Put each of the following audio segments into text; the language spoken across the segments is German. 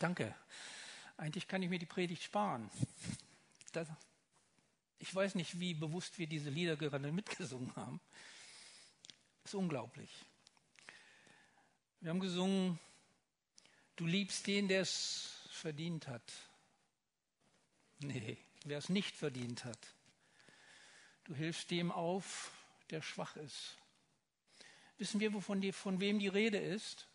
Danke. Eigentlich kann ich mir die Predigt sparen. Das, ich weiß nicht, wie bewusst wir diese Lieder gerade mitgesungen haben. Das ist unglaublich. Wir haben gesungen, du liebst den, der es verdient hat. Nee, wer es nicht verdient hat. Du hilfst dem auf, der schwach ist. Wissen wir, wovon die, von wem die Rede ist?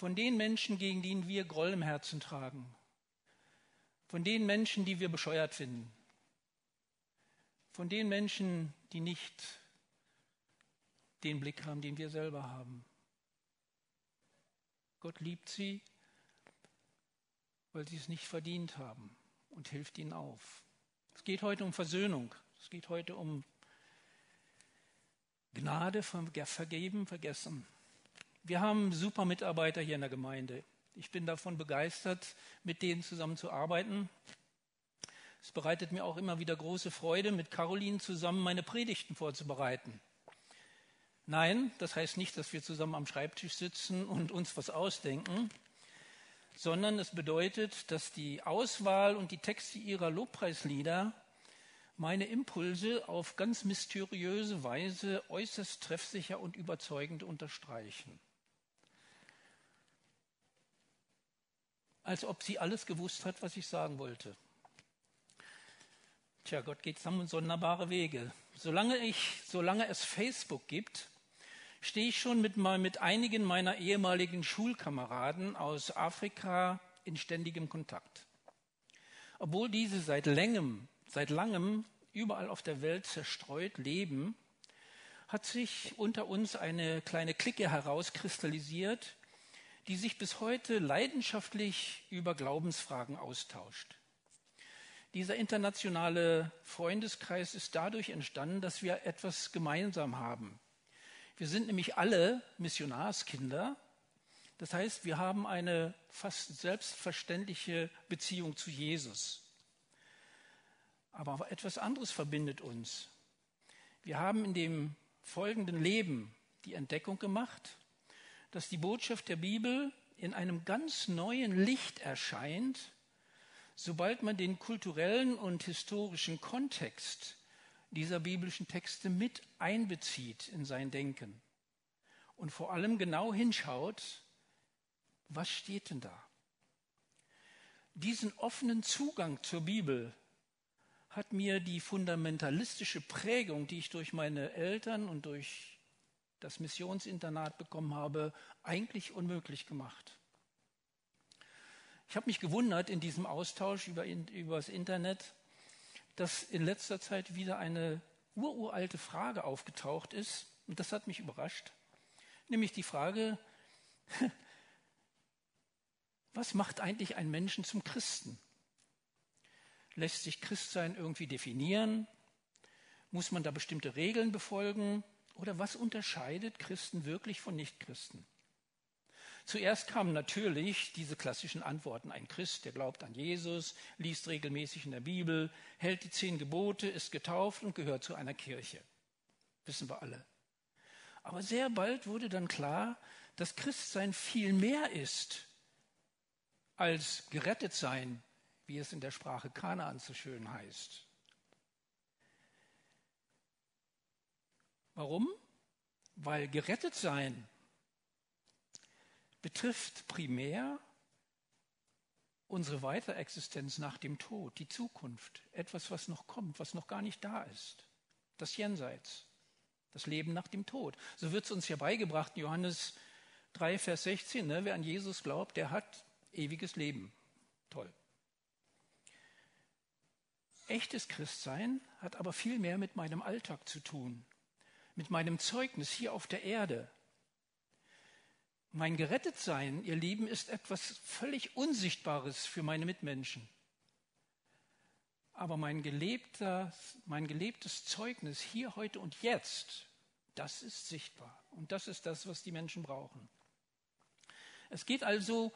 Von den Menschen, gegen die wir Groll im Herzen tragen. Von den Menschen, die wir bescheuert finden. Von den Menschen, die nicht den Blick haben, den wir selber haben. Gott liebt sie, weil sie es nicht verdient haben und hilft ihnen auf. Es geht heute um Versöhnung. Es geht heute um Gnade, vergeben, vergessen. Wir haben super Mitarbeiter hier in der Gemeinde. Ich bin davon begeistert, mit denen zusammen zu arbeiten. Es bereitet mir auch immer wieder große Freude, mit Caroline zusammen meine Predigten vorzubereiten. Nein, das heißt nicht, dass wir zusammen am Schreibtisch sitzen und uns was ausdenken, sondern es bedeutet, dass die Auswahl und die Texte ihrer Lobpreislieder meine Impulse auf ganz mysteriöse Weise äußerst treffsicher und überzeugend unterstreichen. Als ob sie alles gewusst hat, was ich sagen wollte. Tja, Gott geht sonderbare Wege. Solange, ich, solange es Facebook gibt, stehe ich schon mit, mit einigen meiner ehemaligen Schulkameraden aus Afrika in ständigem Kontakt. Obwohl diese seit langem seit langem überall auf der Welt zerstreut leben, hat sich unter uns eine kleine Clique herauskristallisiert, die sich bis heute leidenschaftlich über Glaubensfragen austauscht. Dieser internationale Freundeskreis ist dadurch entstanden, dass wir etwas gemeinsam haben. Wir sind nämlich alle Missionarskinder. Das heißt, wir haben eine fast selbstverständliche Beziehung zu Jesus. Aber etwas anderes verbindet uns. Wir haben in dem folgenden Leben die Entdeckung gemacht, dass die Botschaft der Bibel in einem ganz neuen Licht erscheint, sobald man den kulturellen und historischen Kontext dieser biblischen Texte mit einbezieht in sein Denken und vor allem genau hinschaut, was steht denn da? Diesen offenen Zugang zur Bibel hat mir die fundamentalistische Prägung, die ich durch meine Eltern und durch das Missionsinternat bekommen habe, eigentlich unmöglich gemacht. Ich habe mich gewundert in diesem Austausch über, über das Internet, dass in letzter Zeit wieder eine ururalte Frage aufgetaucht ist, und das hat mich überrascht, nämlich die Frage, was macht eigentlich einen Menschen zum Christen? Lässt sich Christsein irgendwie definieren? Muss man da bestimmte Regeln befolgen? Oder was unterscheidet Christen wirklich von Nichtchristen? Zuerst kamen natürlich diese klassischen Antworten. Ein Christ, der glaubt an Jesus, liest regelmäßig in der Bibel, hält die zehn Gebote, ist getauft und gehört zu einer Kirche. Wissen wir alle. Aber sehr bald wurde dann klar, dass Christsein viel mehr ist als gerettet sein wie es in der Sprache Kanaan so schön heißt. Warum? Weil gerettet sein betrifft primär unsere Weiterexistenz nach dem Tod, die Zukunft, etwas, was noch kommt, was noch gar nicht da ist, das Jenseits, das Leben nach dem Tod. So wird es uns ja beigebracht, Johannes 3, Vers 16, ne? wer an Jesus glaubt, der hat ewiges Leben. Toll. Echtes Christsein hat aber viel mehr mit meinem Alltag zu tun, mit meinem Zeugnis hier auf der Erde. Mein Gerettetsein, ihr Lieben, ist etwas völlig Unsichtbares für meine Mitmenschen. Aber mein, gelebter, mein gelebtes Zeugnis hier, heute und jetzt, das ist sichtbar. Und das ist das, was die Menschen brauchen. Es geht also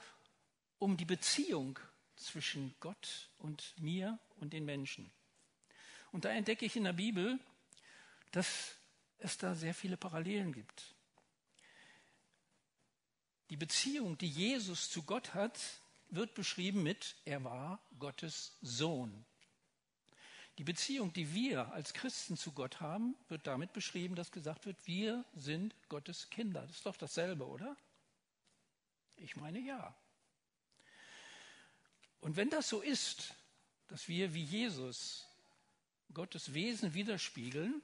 um die Beziehung zwischen Gott und mir und den Menschen. Und da entdecke ich in der Bibel, dass es da sehr viele Parallelen gibt. Die Beziehung, die Jesus zu Gott hat, wird beschrieben mit, er war Gottes Sohn. Die Beziehung, die wir als Christen zu Gott haben, wird damit beschrieben, dass gesagt wird, wir sind Gottes Kinder. Das ist doch dasselbe, oder? Ich meine ja. Und wenn das so ist, dass wir wie Jesus Gottes Wesen widerspiegeln,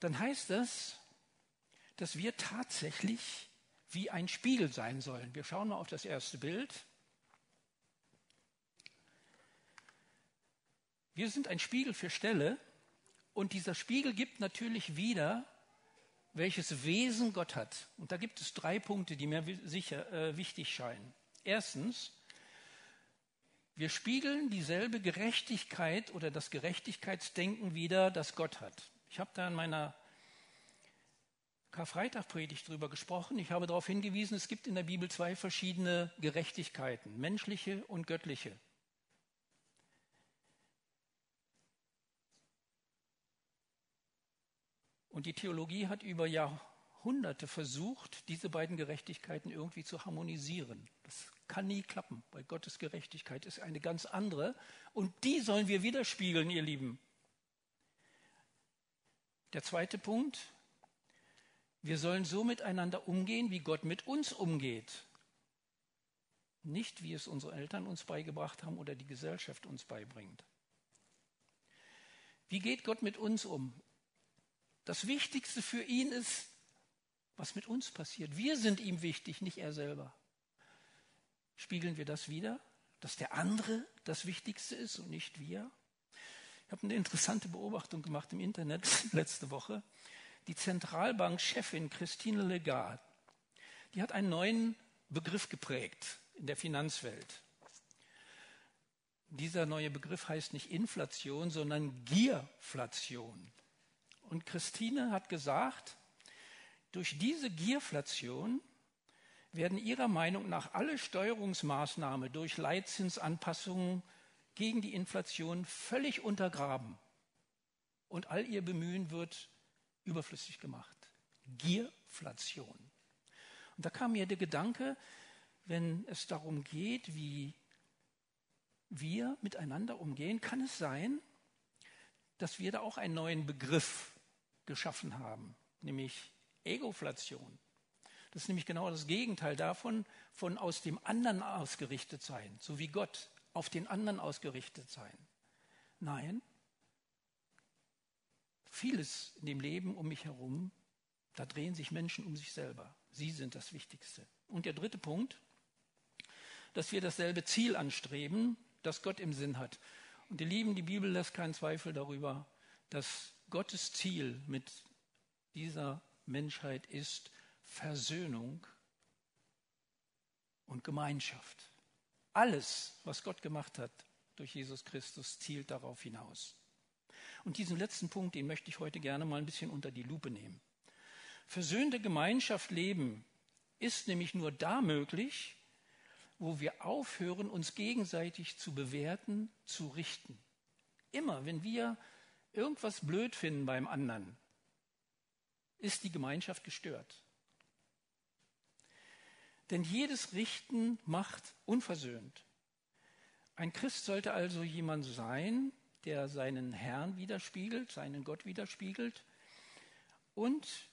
dann heißt das, dass wir tatsächlich wie ein Spiegel sein sollen. Wir schauen mal auf das erste Bild. Wir sind ein Spiegel für Stelle und dieser Spiegel gibt natürlich wieder, welches Wesen Gott hat. Und da gibt es drei Punkte, die mir sicher äh, wichtig scheinen. Erstens, wir spiegeln dieselbe Gerechtigkeit oder das Gerechtigkeitsdenken wieder, das Gott hat. Ich habe da in meiner Karfreitag-Predigt darüber gesprochen. Ich habe darauf hingewiesen, es gibt in der Bibel zwei verschiedene Gerechtigkeiten, menschliche und göttliche. Und die Theologie hat über Jahrhunderte versucht, diese beiden Gerechtigkeiten irgendwie zu harmonisieren. Das kann nie klappen, weil Gottes Gerechtigkeit ist eine ganz andere. Und die sollen wir widerspiegeln, ihr Lieben. Der zweite Punkt, wir sollen so miteinander umgehen, wie Gott mit uns umgeht. Nicht, wie es unsere Eltern uns beigebracht haben oder die Gesellschaft uns beibringt. Wie geht Gott mit uns um? Das Wichtigste für ihn ist, was mit uns passiert. Wir sind ihm wichtig, nicht er selber. Spiegeln wir das wieder, dass der andere das Wichtigste ist und nicht wir? Ich habe eine interessante Beobachtung gemacht im Internet letzte Woche. Die Zentralbankchefin Christine Lagarde, die hat einen neuen Begriff geprägt in der Finanzwelt. Dieser neue Begriff heißt nicht Inflation, sondern Gierflation. Und Christine hat gesagt, durch diese Gierflation werden ihrer Meinung nach alle Steuerungsmaßnahmen durch Leitzinsanpassungen gegen die Inflation völlig untergraben. Und all ihr Bemühen wird überflüssig gemacht. Gierflation. Und da kam mir der Gedanke, wenn es darum geht, wie wir miteinander umgehen, kann es sein, dass wir da auch einen neuen Begriff geschaffen haben, nämlich Egoflation. Das ist nämlich genau das Gegenteil davon, von aus dem anderen ausgerichtet sein, so wie Gott auf den anderen ausgerichtet sein. Nein, vieles in dem Leben um mich herum, da drehen sich Menschen um sich selber. Sie sind das Wichtigste. Und der dritte Punkt, dass wir dasselbe Ziel anstreben, das Gott im Sinn hat. Und ihr Lieben, die Bibel lässt keinen Zweifel darüber, dass Gottes Ziel mit dieser Menschheit ist Versöhnung und Gemeinschaft. Alles, was Gott gemacht hat durch Jesus Christus, zielt darauf hinaus. Und diesen letzten Punkt, den möchte ich heute gerne mal ein bisschen unter die Lupe nehmen. Versöhnte Gemeinschaft leben ist nämlich nur da möglich, wo wir aufhören, uns gegenseitig zu bewerten, zu richten. Immer, wenn wir irgendwas blöd finden beim anderen, ist die Gemeinschaft gestört. Denn jedes Richten macht unversöhnt. Ein Christ sollte also jemand sein, der seinen Herrn widerspiegelt, seinen Gott widerspiegelt und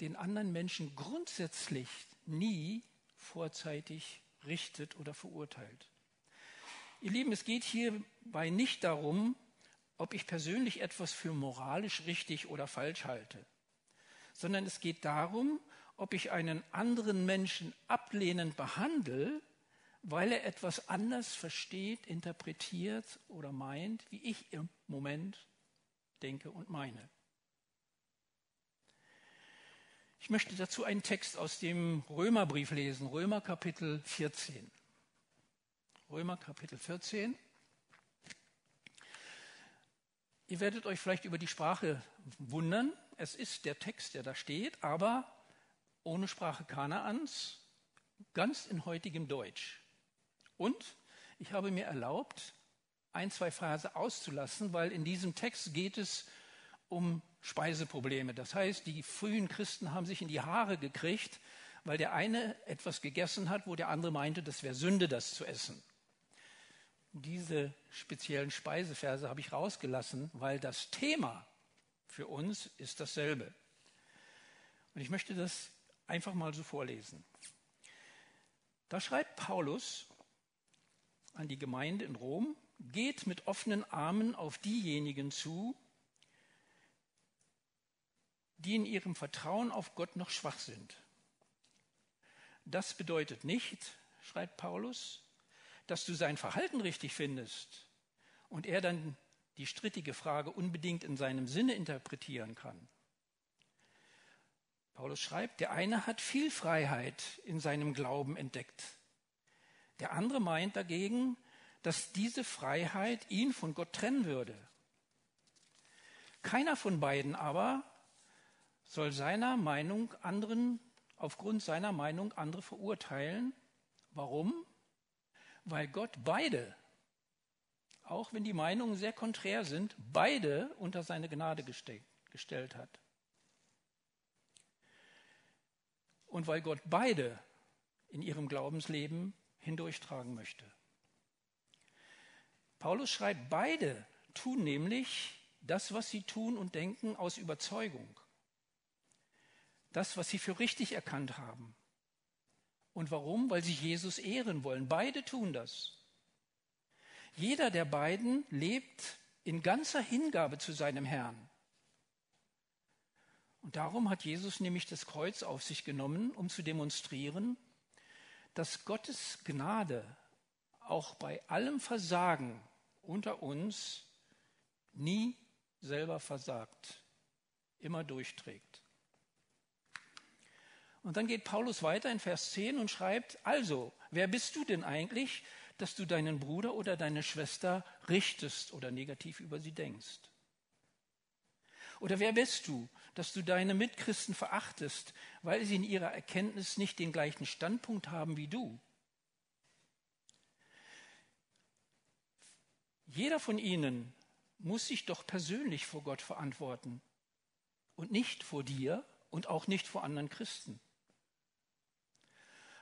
den anderen Menschen grundsätzlich nie vorzeitig richtet oder verurteilt. Ihr Lieben, es geht hierbei nicht darum, ob ich persönlich etwas für moralisch richtig oder falsch halte, sondern es geht darum, ob ich einen anderen Menschen ablehnend behandle, weil er etwas anders versteht, interpretiert oder meint, wie ich im Moment denke und meine. Ich möchte dazu einen Text aus dem Römerbrief lesen, Römer Kapitel 14. Römer Kapitel 14. Ihr werdet euch vielleicht über die Sprache wundern. Es ist der Text, der da steht, aber ohne Sprache Kanaans, ganz in heutigem Deutsch. Und ich habe mir erlaubt, ein, zwei Verse auszulassen, weil in diesem Text geht es um Speiseprobleme. Das heißt, die frühen Christen haben sich in die Haare gekriegt, weil der eine etwas gegessen hat, wo der andere meinte, das wäre Sünde, das zu essen. Diese speziellen Speiseverse habe ich rausgelassen, weil das Thema für uns ist dasselbe. Und ich möchte das einfach mal so vorlesen. Da schreibt Paulus an die Gemeinde in Rom, geht mit offenen Armen auf diejenigen zu, die in ihrem Vertrauen auf Gott noch schwach sind. Das bedeutet nicht, schreibt Paulus, dass du sein Verhalten richtig findest und er dann die strittige Frage unbedingt in seinem Sinne interpretieren kann. Paulus schreibt, der eine hat viel Freiheit in seinem Glauben entdeckt. Der andere meint dagegen, dass diese Freiheit ihn von Gott trennen würde. Keiner von beiden aber soll seiner Meinung anderen, aufgrund seiner Meinung andere verurteilen. Warum? Weil Gott beide, auch wenn die Meinungen sehr konträr sind, beide unter seine Gnade gestellt hat. Und weil Gott beide in ihrem Glaubensleben hindurchtragen möchte. Paulus schreibt, beide tun nämlich das, was sie tun und denken, aus Überzeugung das, was sie für richtig erkannt haben. Und warum? Weil sie Jesus ehren wollen. Beide tun das. Jeder der beiden lebt in ganzer Hingabe zu seinem Herrn. Und darum hat Jesus nämlich das Kreuz auf sich genommen, um zu demonstrieren, dass Gottes Gnade auch bei allem Versagen unter uns nie selber versagt, immer durchträgt. Und dann geht Paulus weiter in Vers 10 und schreibt, also, wer bist du denn eigentlich, dass du deinen Bruder oder deine Schwester richtest oder negativ über sie denkst? Oder wer bist du, dass du deine Mitchristen verachtest, weil sie in ihrer Erkenntnis nicht den gleichen Standpunkt haben wie du? Jeder von ihnen muss sich doch persönlich vor Gott verantworten und nicht vor dir und auch nicht vor anderen Christen.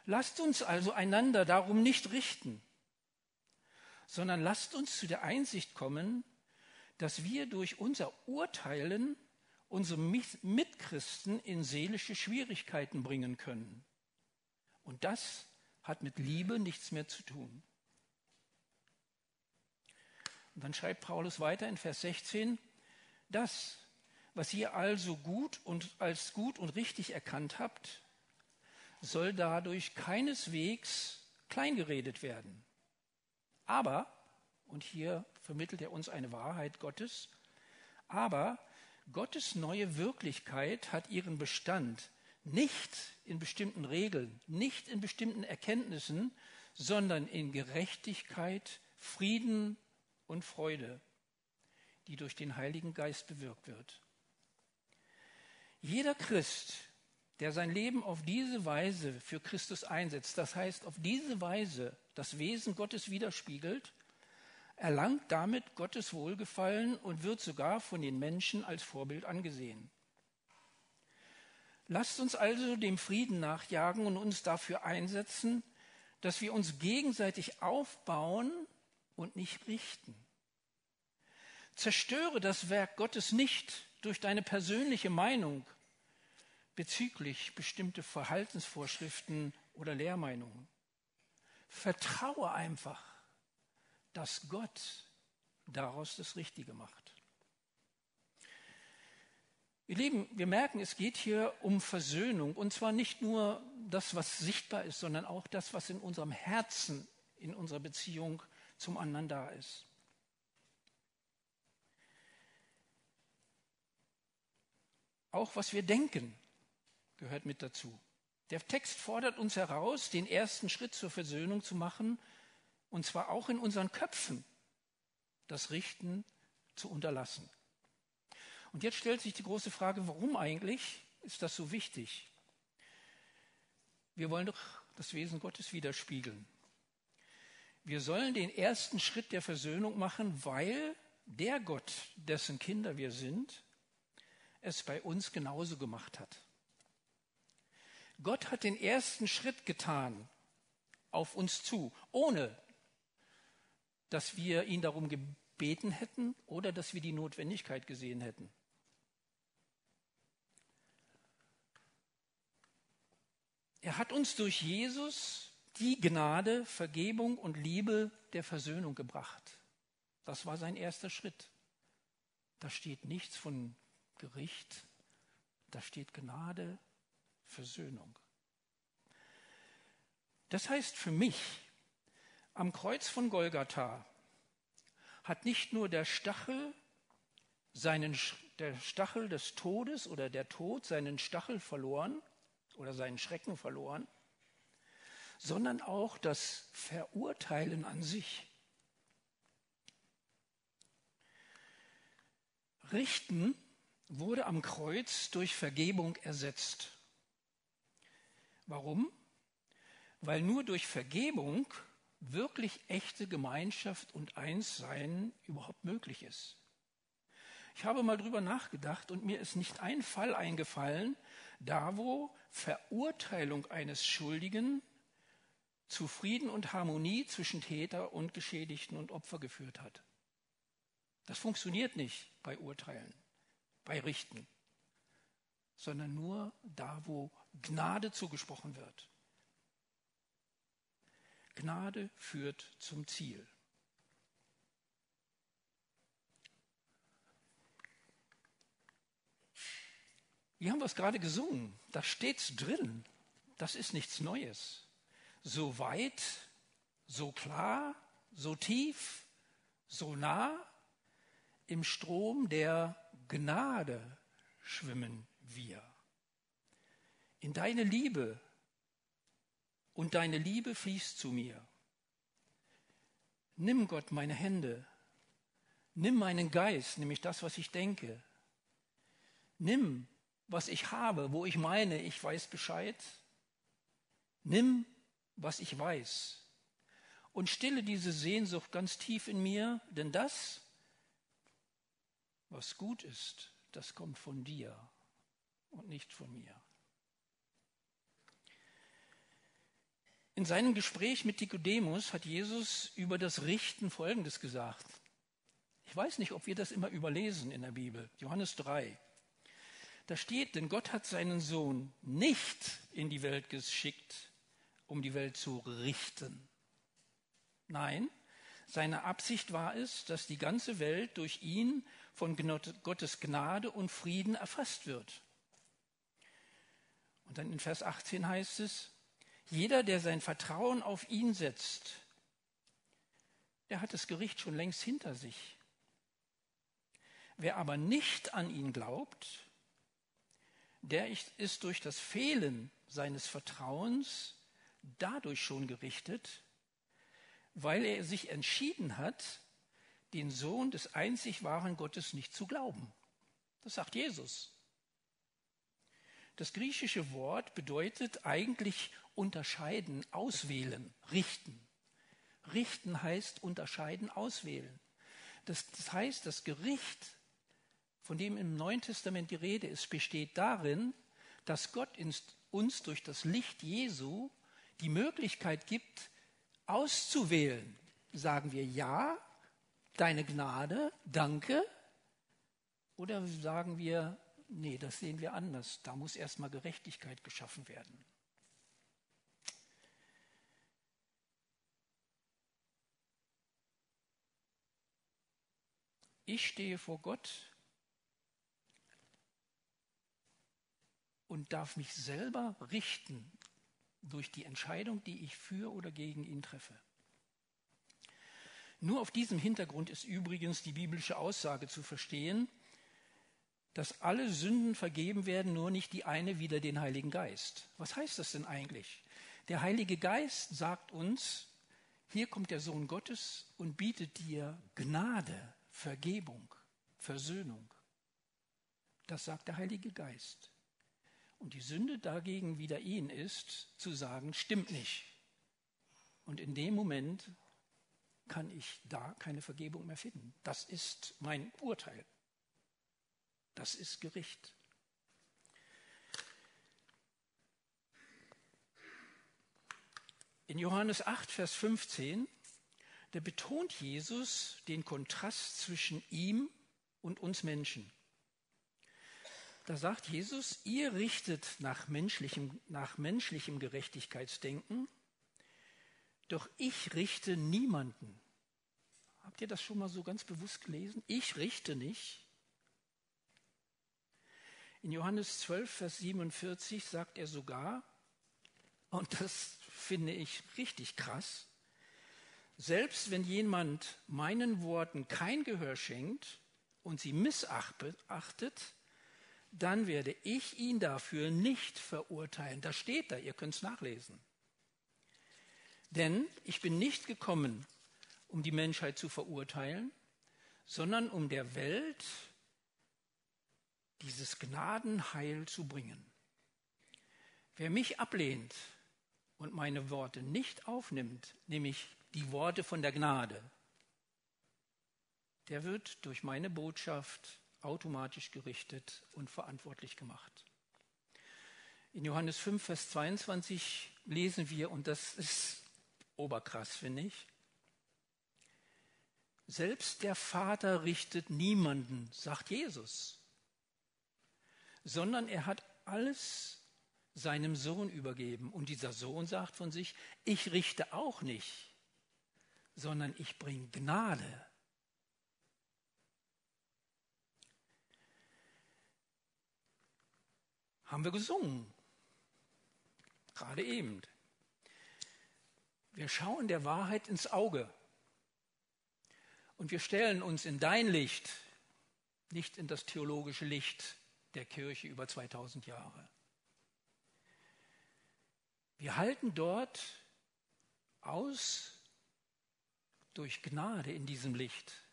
Lasst uns also einander darum nicht richten, sondern lasst uns zu der Einsicht kommen, dass wir durch unser Urteilen unsere Mitchristen in seelische Schwierigkeiten bringen können. Und das hat mit Liebe nichts mehr zu tun. Und dann schreibt Paulus weiter in Vers 16, das, was ihr also gut und als gut und richtig erkannt habt, soll dadurch keineswegs kleingeredet werden. Aber, und hier vermittelt er uns eine Wahrheit Gottes, aber Gottes neue Wirklichkeit hat ihren Bestand nicht in bestimmten Regeln, nicht in bestimmten Erkenntnissen, sondern in Gerechtigkeit, Frieden und Freude, die durch den Heiligen Geist bewirkt wird. Jeder Christ, der sein Leben auf diese Weise für Christus einsetzt, das heißt auf diese Weise das Wesen Gottes widerspiegelt, erlangt damit Gottes Wohlgefallen und wird sogar von den Menschen als Vorbild angesehen. Lasst uns also dem Frieden nachjagen und uns dafür einsetzen, dass wir uns gegenseitig aufbauen und nicht richten. Zerstöre das Werk Gottes nicht durch deine persönliche Meinung, bezüglich bestimmte Verhaltensvorschriften oder Lehrmeinungen. Vertraue einfach, dass Gott daraus das Richtige macht. Ihr Lieben, wir merken, es geht hier um Versöhnung. Und zwar nicht nur das, was sichtbar ist, sondern auch das, was in unserem Herzen, in unserer Beziehung zum anderen da ist. Auch was wir denken, gehört mit dazu. Der Text fordert uns heraus, den ersten Schritt zur Versöhnung zu machen, und zwar auch in unseren Köpfen, das Richten zu unterlassen. Und jetzt stellt sich die große Frage, warum eigentlich ist das so wichtig? Wir wollen doch das Wesen Gottes widerspiegeln. Wir sollen den ersten Schritt der Versöhnung machen, weil der Gott, dessen Kinder wir sind, es bei uns genauso gemacht hat. Gott hat den ersten Schritt getan auf uns zu, ohne dass wir ihn darum gebeten hätten oder dass wir die Notwendigkeit gesehen hätten. Er hat uns durch Jesus die Gnade, Vergebung und Liebe der Versöhnung gebracht. Das war sein erster Schritt. Da steht nichts von Gericht, da steht Gnade, Versöhnung. Das heißt für mich, am Kreuz von Golgatha hat nicht nur der Stachel seinen, der Stachel des Todes oder der Tod seinen Stachel verloren oder seinen Schrecken verloren, sondern auch das Verurteilen an sich. Richten wurde am Kreuz durch Vergebung ersetzt. Warum? Weil nur durch Vergebung wirklich echte Gemeinschaft und Einssein überhaupt möglich ist. Ich habe mal drüber nachgedacht und mir ist nicht ein Fall eingefallen, da wo Verurteilung eines Schuldigen zu Frieden und Harmonie zwischen Täter und Geschädigten und Opfer geführt hat. Das funktioniert nicht bei Urteilen, bei Richten, sondern nur da, wo Gnade zugesprochen wird. Gnade führt zum Ziel. Wir haben was gerade gesungen. Da steht's drin. Das ist nichts Neues. So weit, so klar, so tief, so nah im Strom der Gnade schwimmen wir. In deine Liebe und deine Liebe fließt zu mir. Nimm Gott meine Hände, nimm meinen Geist, nämlich das, was ich denke. Nimm was ich habe, wo ich meine, ich weiß Bescheid. Nimm, was ich weiß und stille diese Sehnsucht ganz tief in mir, denn das, was gut ist, das kommt von dir und nicht von mir. In seinem Gespräch mit Nikodemus hat Jesus über das Richten Folgendes gesagt. Ich weiß nicht, ob wir das immer überlesen in der Bibel. Johannes 3. Da steht, denn Gott hat seinen Sohn nicht in die Welt geschickt, um die Welt zu richten. Nein, seine Absicht war es, dass die ganze Welt durch ihn von Gottes Gnade und Frieden erfasst wird. Und dann in Vers 18 heißt es, jeder, der sein Vertrauen auf ihn setzt, der hat das Gericht schon längst hinter sich. Wer aber nicht an ihn glaubt, der ist durch das Fehlen seines Vertrauens dadurch schon gerichtet, weil er sich entschieden hat, den Sohn des einzig wahren Gottes nicht zu glauben. Das sagt Jesus. Das griechische Wort bedeutet eigentlich unterscheiden, auswählen, richten. Richten heißt unterscheiden, auswählen. Das, das heißt, das Gericht von dem im Neuen Testament die Rede ist, besteht darin, dass Gott uns durch das Licht Jesu die Möglichkeit gibt, auszuwählen. Sagen wir ja, deine Gnade, danke. Oder sagen wir, nee, das sehen wir anders. Da muss erstmal Gerechtigkeit geschaffen werden. Ich stehe vor Gott und darf mich selber richten durch die Entscheidung, die ich für oder gegen ihn treffe. Nur auf diesem Hintergrund ist übrigens die biblische Aussage zu verstehen, dass alle Sünden vergeben werden, nur nicht die eine wieder den Heiligen Geist. Was heißt das denn eigentlich? Der Heilige Geist sagt uns, hier kommt der Sohn Gottes und bietet dir Gnade, Vergebung, Versöhnung. Das sagt der Heilige Geist und die Sünde dagegen wieder ihn ist, zu sagen, stimmt nicht. Und in dem Moment kann ich da keine Vergebung mehr finden. Das ist mein Urteil. Das ist Gericht. In Johannes 8, Vers 15, da betont Jesus den Kontrast zwischen ihm und uns Menschen. Da sagt Jesus, ihr richtet nach menschlichem, nach menschlichem Gerechtigkeitsdenken, doch ich richte niemanden. Habt ihr das schon mal so ganz bewusst gelesen? Ich richte nicht. In Johannes 12, Vers 47 sagt er sogar, und das finde ich richtig krass, selbst wenn jemand meinen Worten kein Gehör schenkt und sie missachtet, dann werde ich ihn dafür nicht verurteilen. Das steht da, ihr könnt es nachlesen. Denn ich bin nicht gekommen, um die Menschheit zu verurteilen, sondern um der Welt dieses Gnadenheil zu bringen. Wer mich ablehnt, und meine Worte nicht aufnimmt, nämlich die Worte von der Gnade, der wird durch meine Botschaft automatisch gerichtet und verantwortlich gemacht. In Johannes 5, Vers 22 lesen wir, und das ist oberkrass, finde ich, selbst der Vater richtet niemanden, sagt Jesus, sondern er hat alles seinem Sohn übergeben. Und dieser Sohn sagt von sich, ich richte auch nicht, sondern ich bringe Gnade. Haben wir gesungen, gerade eben. Wir schauen der Wahrheit ins Auge und wir stellen uns in dein Licht, nicht in das theologische Licht der Kirche über 2000 Jahre. Wir halten dort aus durch Gnade in diesem Licht.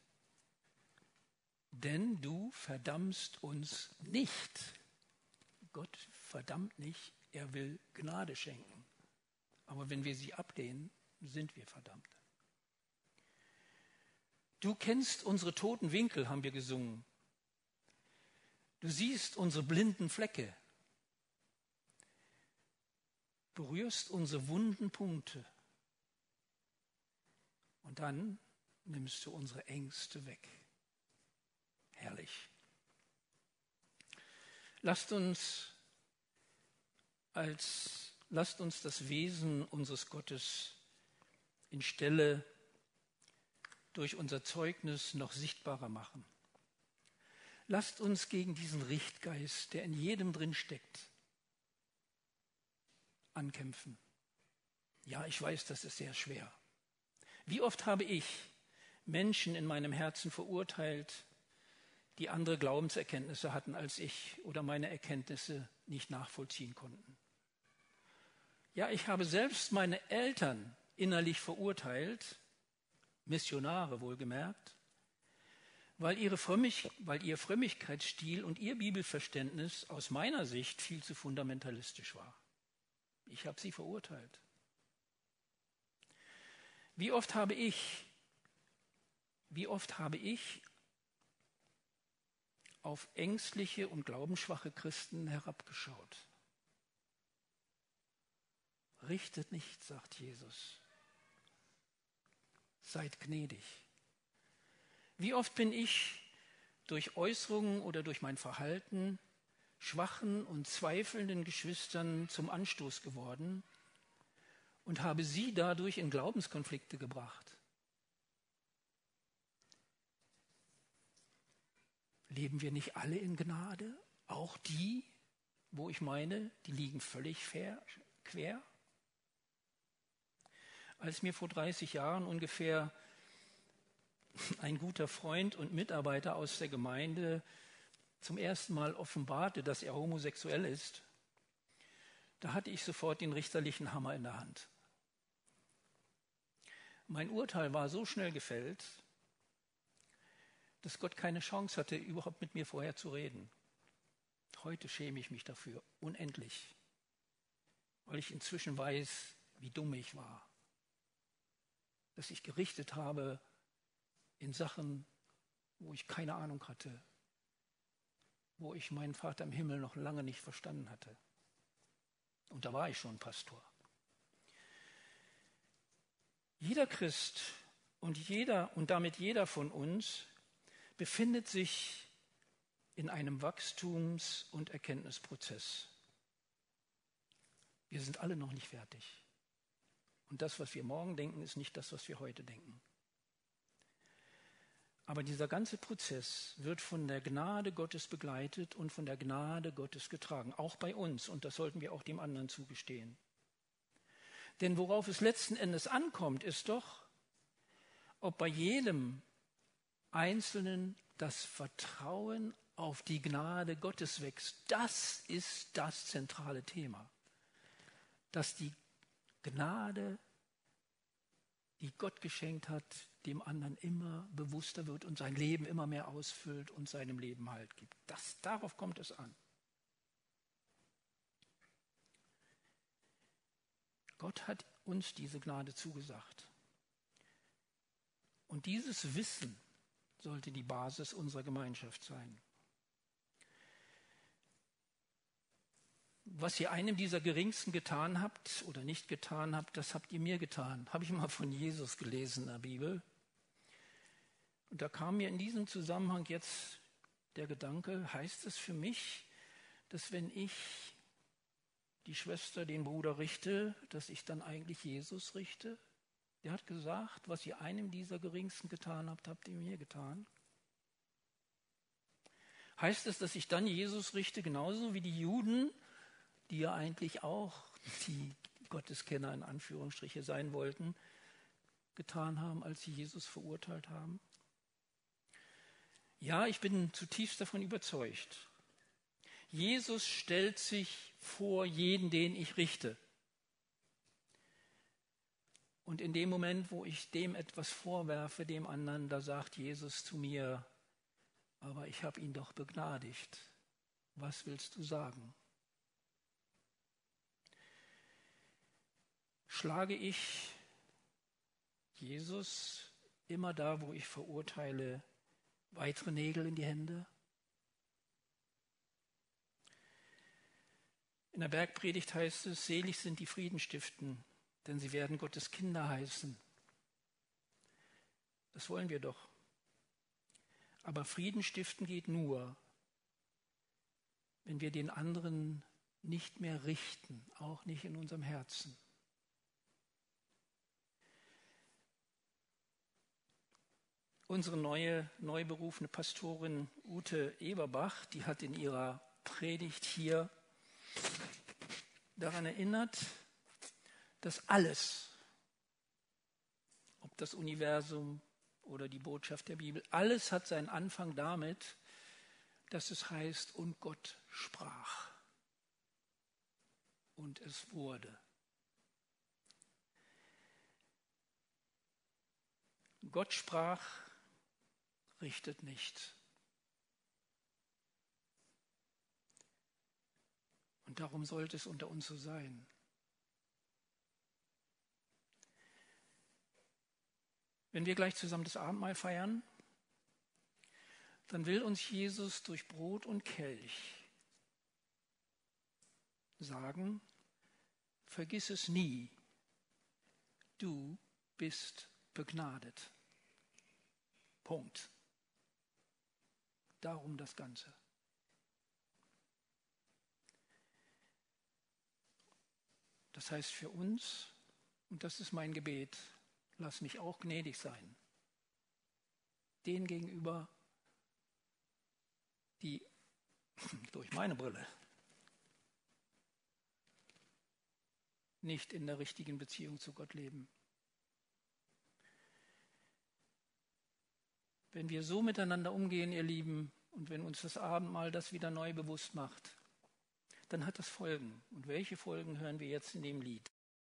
Denn du verdammst uns nicht. Gott verdammt nicht, er will Gnade schenken. Aber wenn wir sie ablehnen, sind wir verdammt. Du kennst unsere toten Winkel, haben wir gesungen. Du siehst unsere blinden Flecke berührst unsere wunden Punkte und dann nimmst du unsere Ängste weg. Herrlich. Lasst uns als lasst uns das Wesen unseres Gottes in Stelle durch unser Zeugnis noch sichtbarer machen. Lasst uns gegen diesen Richtgeist, der in jedem drin steckt, ankämpfen. Ja, ich weiß, das ist sehr schwer. Wie oft habe ich Menschen in meinem Herzen verurteilt, die andere Glaubenserkenntnisse hatten als ich oder meine Erkenntnisse nicht nachvollziehen konnten. Ja, ich habe selbst meine Eltern innerlich verurteilt, Missionare wohlgemerkt, weil, Frömmig, weil ihr Frömmigkeitsstil und ihr Bibelverständnis aus meiner Sicht viel zu fundamentalistisch war. Ich habe sie verurteilt. Wie oft habe ich, wie oft habe ich auf ängstliche und glaubensschwache Christen herabgeschaut? Richtet nicht, sagt Jesus. Seid gnädig. Wie oft bin ich durch Äußerungen oder durch mein Verhalten schwachen und zweifelnden Geschwistern zum Anstoß geworden und habe sie dadurch in Glaubenskonflikte gebracht. Leben wir nicht alle in Gnade? Auch die, wo ich meine, die liegen völlig fair, quer? Als mir vor 30 Jahren ungefähr ein guter Freund und Mitarbeiter aus der Gemeinde zum ersten Mal offenbarte, dass er homosexuell ist, da hatte ich sofort den richterlichen Hammer in der Hand. Mein Urteil war so schnell gefällt, dass Gott keine Chance hatte, überhaupt mit mir vorher zu reden. Heute schäme ich mich dafür unendlich, weil ich inzwischen weiß, wie dumm ich war, dass ich gerichtet habe in Sachen, wo ich keine Ahnung hatte, wo ich meinen Vater im Himmel noch lange nicht verstanden hatte. Und da war ich schon Pastor. Jeder Christ und jeder und damit jeder von uns befindet sich in einem Wachstums- und Erkenntnisprozess. Wir sind alle noch nicht fertig. Und das, was wir morgen denken, ist nicht das, was wir heute denken. Aber dieser ganze Prozess wird von der Gnade Gottes begleitet und von der Gnade Gottes getragen, auch bei uns. Und das sollten wir auch dem anderen zugestehen. Denn worauf es letzten Endes ankommt, ist doch, ob bei jedem Einzelnen das Vertrauen auf die Gnade Gottes wächst. Das ist das zentrale Thema. Dass die Gnade, die Gott geschenkt hat, dem anderen immer bewusster wird und sein Leben immer mehr ausfüllt und seinem Leben Halt gibt. Das, darauf kommt es an. Gott hat uns diese Gnade zugesagt. Und dieses Wissen sollte die Basis unserer Gemeinschaft sein. Was ihr einem dieser Geringsten getan habt oder nicht getan habt, das habt ihr mir getan. Habe ich mal von Jesus gelesen in der Bibel. Und da kam mir in diesem Zusammenhang jetzt der Gedanke, heißt es für mich, dass wenn ich die Schwester den Bruder richte, dass ich dann eigentlich Jesus richte? Der hat gesagt, was ihr einem dieser Geringsten getan habt, habt ihr mir getan. Heißt es, dass ich dann Jesus richte, genauso wie die Juden, die ja eigentlich auch die Gotteskenner in Anführungsstriche sein wollten, getan haben, als sie Jesus verurteilt haben? Ja, ich bin zutiefst davon überzeugt. Jesus stellt sich vor jeden, den ich richte. Und in dem Moment, wo ich dem etwas vorwerfe, dem anderen, da sagt Jesus zu mir, aber ich habe ihn doch begnadigt. Was willst du sagen? Schlage ich Jesus immer da, wo ich verurteile, weitere Nägel in die Hände? In der Bergpredigt heißt es, selig sind die Friedenstiften, denn sie werden Gottes Kinder heißen. Das wollen wir doch. Aber Frieden stiften geht nur, wenn wir den anderen nicht mehr richten, auch nicht in unserem Herzen. Unsere neue, neu berufene Pastorin Ute Eberbach, die hat in ihrer Predigt hier daran erinnert, dass alles, ob das Universum oder die Botschaft der Bibel, alles hat seinen Anfang damit, dass es heißt, und Gott sprach. Und es wurde. Gott sprach, richtet nicht. Und darum sollte es unter uns so sein. Wenn wir gleich zusammen das Abendmahl feiern, dann will uns Jesus durch Brot und Kelch sagen, vergiss es nie, du bist begnadet. Punkt. Darum das Ganze. Das heißt für uns, und das ist mein Gebet, lass mich auch gnädig sein. Den gegenüber, die durch meine Brille nicht in der richtigen Beziehung zu Gott leben. Wenn wir so miteinander umgehen, ihr Lieben, und wenn uns das Abendmahl das wieder neu bewusst macht, dann hat das Folgen. Und welche Folgen hören wir jetzt in dem Lied?